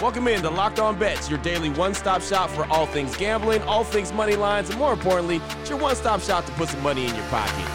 Welcome in to Locked On Bets, your daily one stop shop for all things gambling, all things money lines, and more importantly, it's your one stop shop to put some money in your pocket.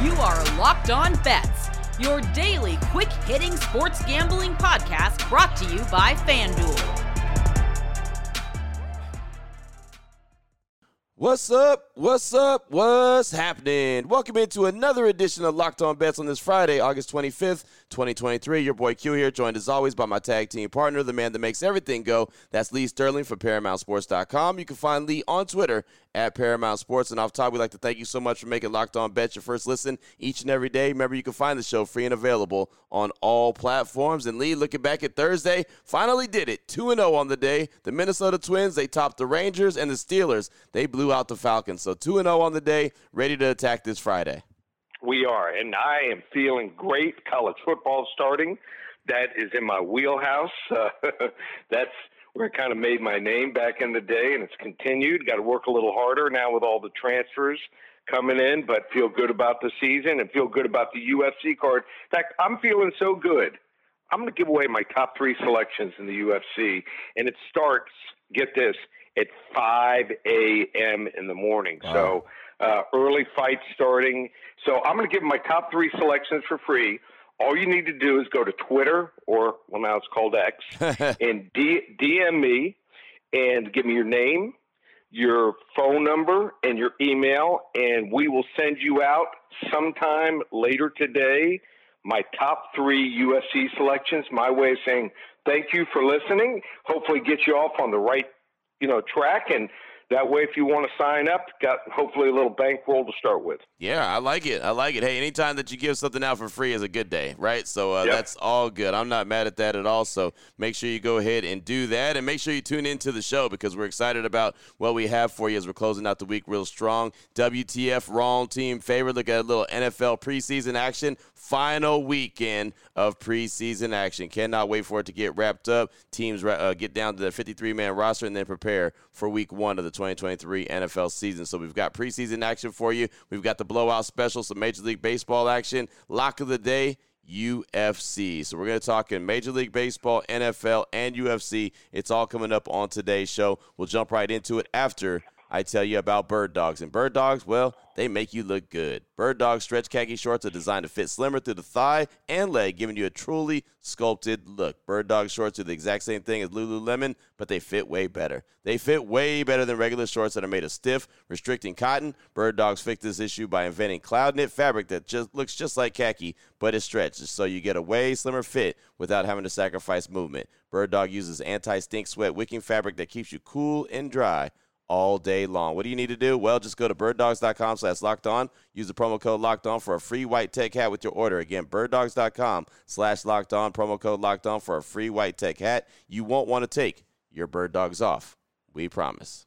You are Locked On Bets, your daily quick hitting sports gambling podcast brought to you by FanDuel. What's up? What's up? What's happening? Welcome into another edition of Locked On Bets on this Friday, August 25th, 2023. Your boy Q here, joined as always by my tag team partner, the man that makes everything go. That's Lee Sterling from ParamountSports.com. You can find Lee on Twitter at Paramount Sports. And off top, we'd like to thank you so much for making Locked On Bets your first listen each and every day. Remember, you can find the show free and available on all platforms. And Lee, looking back at Thursday, finally did it. 2 0 on the day. The Minnesota Twins, they topped the Rangers, and the Steelers, they blew out the Falcons. So 2 0 on the day, ready to attack this Friday. We are, and I am feeling great. College football starting. That is in my wheelhouse. Uh, that's where I kind of made my name back in the day, and it's continued. Got to work a little harder now with all the transfers coming in, but feel good about the season and feel good about the UFC card. In fact, I'm feeling so good. I'm going to give away my top three selections in the UFC, and it starts, get this, at 5 a.m. in the morning. Wow. So uh, early fight starting. So I'm going to give my top three selections for free. All you need to do is go to Twitter, or well, now it's called X, and D- DM me and give me your name, your phone number, and your email, and we will send you out sometime later today my top three UFC selections. My way of saying thank you for listening. Hopefully, get you off on the right, you know, track and that way, if you want to sign up, got hopefully a little bankroll to start with. Yeah, I like it. I like it. Hey, anytime that you give something out for free is a good day, right? So uh, yep. that's all good. I'm not mad at that at all. So make sure you go ahead and do that, and make sure you tune into the show because we're excited about what we have for you as we're closing out the week real strong. WTF wrong team favorite. Look at a little NFL preseason action. Final weekend of preseason action. Cannot wait for it to get wrapped up. Teams uh, get down to the 53 man roster and then prepare for week one of the 2023 NFL season. So we've got preseason action for you. We've got the blowout special, some Major League Baseball action. Lock of the day. UFC. So we're going to talk in Major League Baseball, NFL, and UFC. It's all coming up on today's show. We'll jump right into it after I tell you about bird dogs. And bird dogs, well, they make you look good. Bird dog stretch khaki shorts are designed to fit slimmer through the thigh and leg, giving you a truly sculpted look. Bird dog shorts do the exact same thing as Lululemon, but they fit way better. They fit way better than regular shorts that are made of stiff, restricting cotton. Bird dogs fixed this issue by inventing cloud knit fabric that just looks just like khaki, but it stretches, so you get a way slimmer fit without having to sacrifice movement. Bird dog uses anti-stink sweat wicking fabric that keeps you cool and dry all day long. What do you need to do? Well, just go to birddogs.com slash locked on. Use the promo code locked on for a free white tech hat with your order. Again, birddogs.com slash locked on. Promo code locked on for a free white tech hat. You won't want to take your bird dogs off. We promise.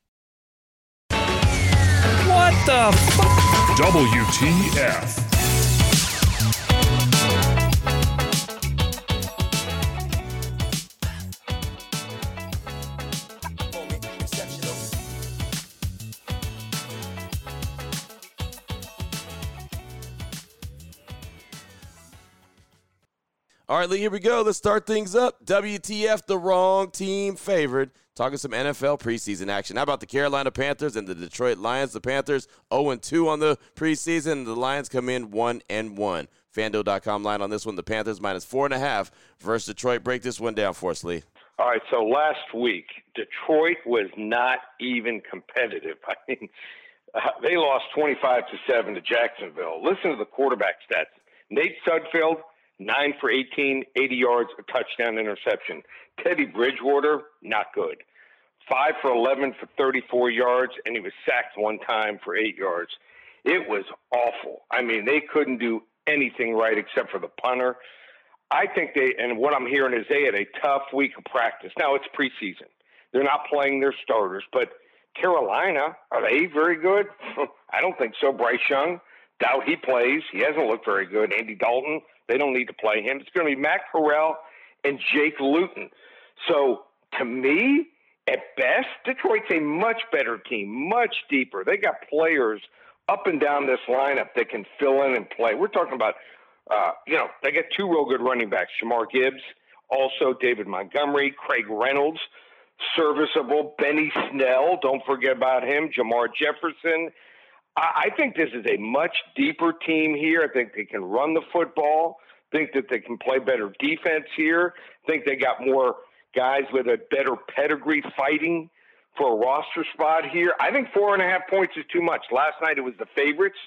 What the fuck? WTF. All right, Lee, here we go. Let's start things up. WTF, the wrong team favored. Talking some NFL preseason action. How about the Carolina Panthers and the Detroit Lions? The Panthers 0 2 on the preseason, and the Lions come in 1 and 1. FanDuel.com line on this one. The Panthers minus 4.5 versus Detroit. Break this one down for us, Lee. All right, so last week Detroit was not even competitive. I mean, uh, they lost 25 to 7 to Jacksonville. Listen to the quarterback stats. Nate Sudfeld, 9 for 18, 80 yards, a touchdown interception. Teddy Bridgewater, not good. 5 for 11 for 34 yards, and he was sacked one time for 8 yards. It was awful. I mean, they couldn't do anything right except for the punter. I think they, and what I'm hearing is they had a tough week of practice. Now it's preseason. They're not playing their starters, but Carolina, are they very good? I don't think so. Bryce Young, doubt he plays. He hasn't looked very good. Andy Dalton, they don't need to play him. It's going to be Matt Corral and Jake Luton. So to me, at best, Detroit's a much better team, much deeper. They got players up and down this lineup that can fill in and play. We're talking about, uh, you know, they got two real good running backs, Jahmyr Gibbs, also David Montgomery, Craig Reynolds, serviceable, Benny Snell, don't forget about him, Jermar Jefferson. I, I think this is a much deeper team here. I think they can run the football. Think that they can play better defense here. Think they got more guys with a better pedigree fighting for a roster spot here. I think four and a half points is too much. Last night it was the favorites.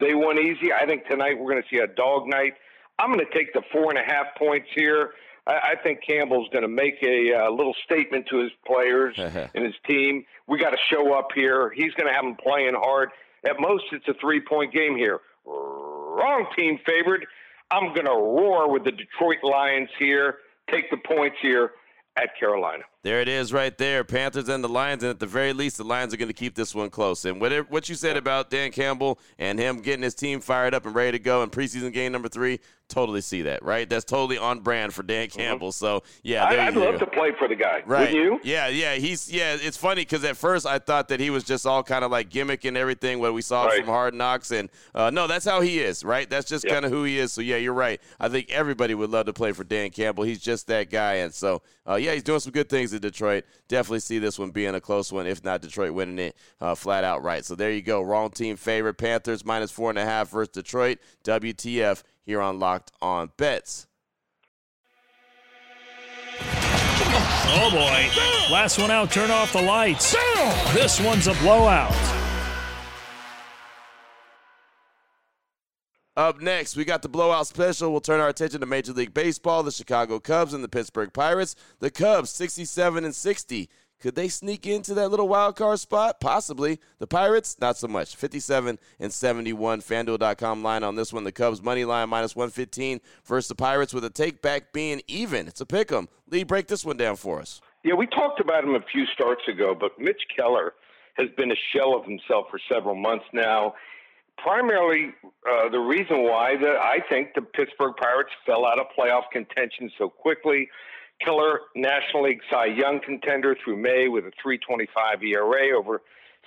They won easy. I think tonight we're going to see a dog night. I'm going to take the four and a half points here. I, I think Campbell's going to make a uh, little statement to his players and his team. We got to show up here. He's going to have them playing hard. At most, it's a three point game here. Wrong team favored. I'm going to roar with the Detroit Lions here. Take the points here at Carolina. There it is right there. Panthers and the Lions. And at the very least, the Lions are going to keep this one close. And whatever, what you said about Dan Campbell and him getting his team fired up and ready to go in preseason game number three, totally see that, right? That's totally on brand for Dan mm-hmm. Campbell. So, yeah. I, would love to play for the guy. Right. Would you? Yeah, yeah. He's, yeah, it's funny because at first I thought that he was just all kind of like gimmick and everything, what we saw right. from Hard Knocks. And uh, no, that's how he is, right? That's just yep. kind of who he is. So, yeah, you're right. I think everybody would love to play for Dan Campbell. He's just that guy. And so, uh, yeah, he's doing some good things in Detroit definitely see this one being a close one, if not Detroit winning it uh, flat out right. So there you go. Wrong team favorite. Panthers minus four and a half versus Detroit. WTF here on Locked on Bets. Oh boy. Last one out, turn off the lights. This one's a blowout. Up next, we got the blowout special. We'll turn our attention to Major League Baseball, the Chicago Cubs and the Pittsburgh Pirates. The Cubs, 67 and 60. Could they sneak into that little wild card spot? Possibly. The Pirates, not so much. 57 and 71. FanDuel.com line on this one. The Cubs money line minus 115 versus the Pirates with a take back being even. It's a pick 'em. Lee, break this one down for us. Yeah, we talked about him a few starts ago, but Mitch Keller has been a shell of himself for several months now primarily uh, the reason why that I think the Pittsburgh Pirates fell out of playoff contention so quickly. Keller National League Cy Young contender through May with a 3.25 ERA over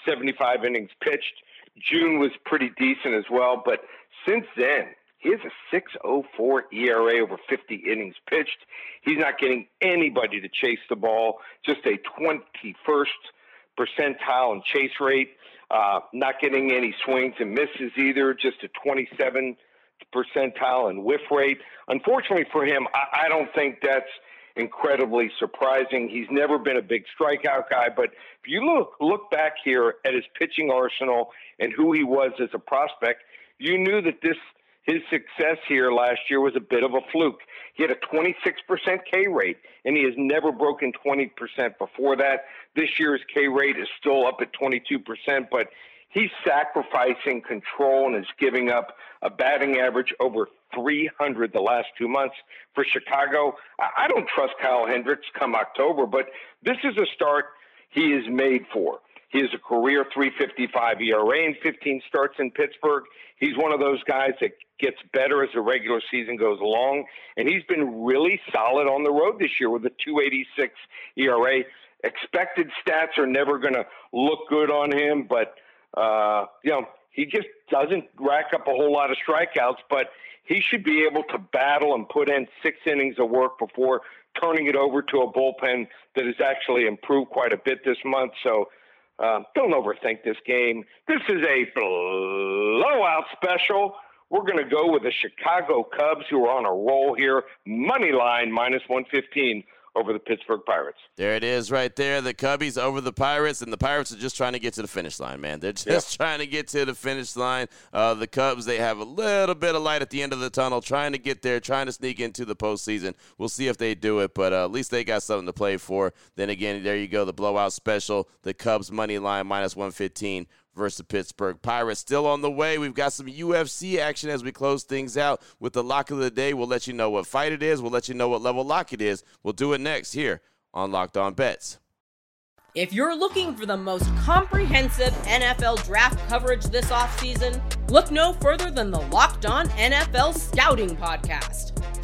75 innings pitched. June was pretty decent as well, but since then he has a 6.04 ERA over 50 innings pitched. He's not getting anybody to chase the ball. Just a 21st percentile in chase rate. Uh, not getting any swings and misses either, just a 27 percentile and whiff rate. Unfortunately for him, I, I don't think that's incredibly surprising. He's never been a big strikeout guy, but if you look look back here at his pitching arsenal and who he was as a prospect, you knew that this his success here last year was a bit of a fluke. He had a 26% K rate, and he has never broken 20% before that. This year's K rate is still up at 22%, but he's sacrificing control and is giving up a batting average over 300 the last two months for Chicago. I don't trust Kyle Hendricks come October, but this is a start he is made for. He has a career 355 ERA in 15 starts in Pittsburgh. He's one of those guys that gets better as the regular season goes along, and he's been really solid on the road this year with a 286 ERA. Expected stats are never going to look good on him, but uh, you know he just doesn't rack up a whole lot of strikeouts. But he should be able to battle and put in six innings of work before turning it over to a bullpen that has actually improved quite a bit this month. So uh, don't overthink this game. This is a blowout special. We're going to go with the Chicago Cubs, who are on a roll here. Money line minus 115 over the Pittsburgh Pirates. There it is right there. The Cubbies over the Pirates, and the Pirates are just trying to get to the finish line, man. They're just trying to get to the finish line. Uh, the Cubs, they have a little bit of light at the end of the tunnel, trying to get there, trying to sneak into the postseason. We'll see if they do it, but uh, at least they got something to play for. Then again, there you go, the blowout special. The Cubs money line minus 115 versus the Pittsburgh Pirates. Still on the way. We've got some UFC action as we close things out with the lock of the day. We'll let you know what fight it is. We'll let you know what level lock it is. We'll do it next here on Locked On Bets. If you're looking for the most comprehensive NFL draft coverage this offseason, look no further than the Locked On NFL Scouting Podcast.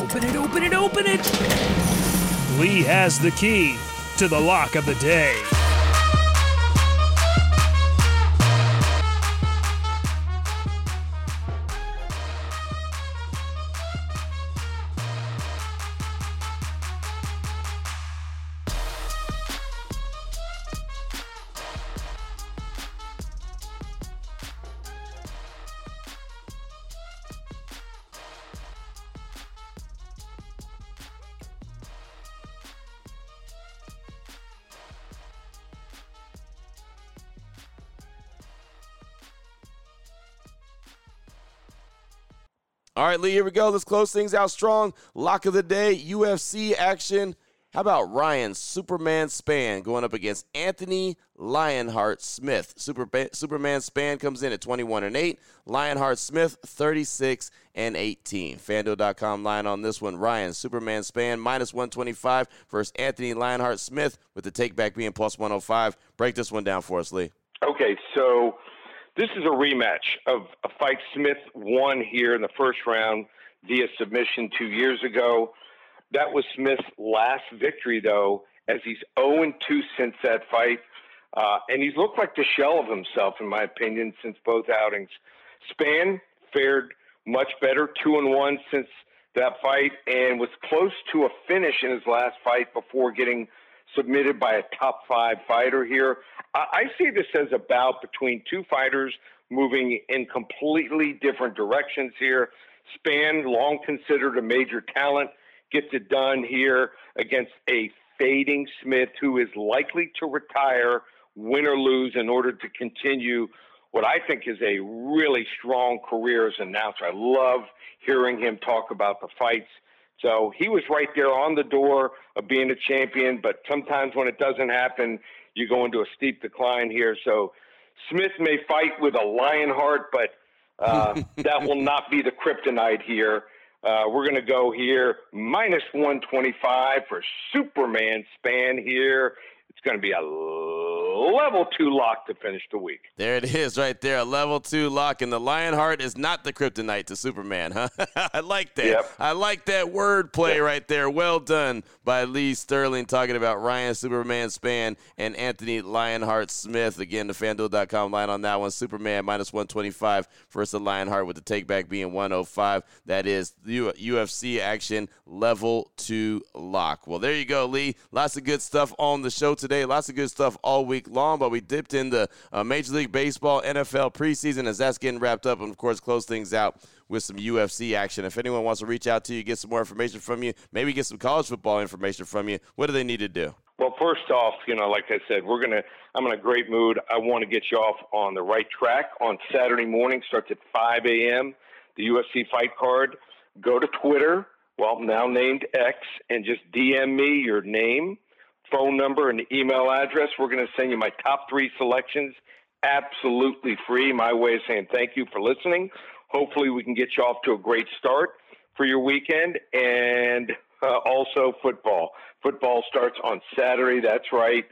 Open it, open it, open it. Lee has the key to the lock of the day. All right, Lee, here we go. Let's close things out strong. Lock of the day, UFC action. How about Ryan Superman Spann going up against Anthony Lionheart Smith? Super, Superman Spann comes in at 21 and 8. Lionheart Smith 36 and 18. FanDuel.com line on this one. Ryan Superman Spann minus 125 versus Anthony Lionheart Smith with the takeback being plus 105. Break this one down for us, Lee. Okay, so this is a rematch of a fight Smith won here in the first round via submission two years ago. That was Smith's last victory, though, as he's 0 2 since that fight. Uh, and he's looked like the shell of himself, in my opinion, since both outings. Spann fared much better, 2 and 1 since that fight, and was close to a finish in his last fight before getting submitted by a top five fighter here. I see this as a bout between two fighters moving in completely different directions here. Spann, long considered a major talent, gets it done here against a fading Smith who is likely to retire, win or lose, in order to continue what I think is a really strong career as an announcer. I love hearing him talk about the fights. So he was right there on the door of being a champion, but sometimes when it doesn't happen, you go into a steep decline here. So Smith may fight with a lion heart, but uh, that will not be the kryptonite here. Uh, we're going to go here minus 125 for Superman Spann here. It's going to be a level two lock to finish the week. There it is, right there, a level two lock, and the Lionheart is not the kryptonite to Superman, huh? I like that. Yep. I like that word play yep. right there. Well done by Lee Sterling talking about Ryan Superman Spann and Anthony Lionheart Smith. Again, the FanDuel.com line on that one. Superman minus 125 versus the Lionheart with the takeback being 105. That is UFC action level two lock. Well, there you go, Lee. Lots of good stuff on the show today. Lots of good stuff all long, but we dipped into uh, Major League Baseball, NFL preseason as that's getting wrapped up, and of course, close things out with some UFC action. If anyone wants to reach out to you, get some more information from you, maybe get some college football information from you, what do they need to do? Well, first off, you know, like I said, we're gonna. I'm in a great mood. I want to get you off on the right track on Saturday morning. Starts at 5 a.m. The UFC fight card. Go to Twitter, well, now named X, and just DM me your name phone number and email address. We're going to send you my top three selections absolutely free. My way of saying thank you for listening. Hopefully, we can get you off to a great start for your weekend and uh, also football. Football starts on Saturday. That's right.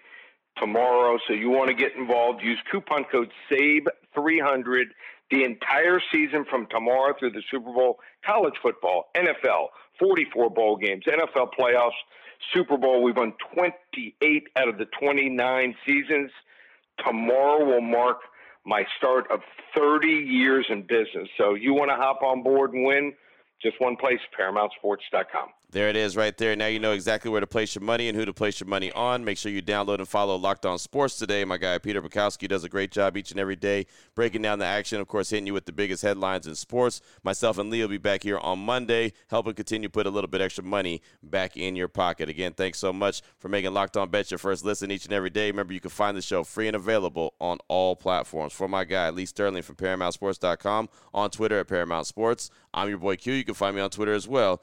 Tomorrow. So you want to get involved, use coupon code SAVE300 the entire season from tomorrow through the Super Bowl, college football, NFL, 44 bowl games, NFL playoffs, Super Bowl. We've won 28 out of the 29 seasons. Tomorrow will mark my start of 30 years in business. So you want to hop on board and win? Just one place, ParamountSports.com. There it is right there. Now you know exactly where to place your money and who to place your money on. Make sure you download and follow Locked On Sports today. My guy Peter Bukowski does a great job each and every day breaking down the action, of course, hitting you with the biggest headlines in sports. Myself and Lee will be back here on Monday, helping continue put a little bit extra money back in your pocket. Again, thanks so much for making Locked On Bet your first listen each and every day. Remember, you can find the show free and available on all platforms. For my guy, Lee Sterling from ParamountSports.com, on Twitter at Paramount Sports. I'm your boy Q. You can find me on Twitter as well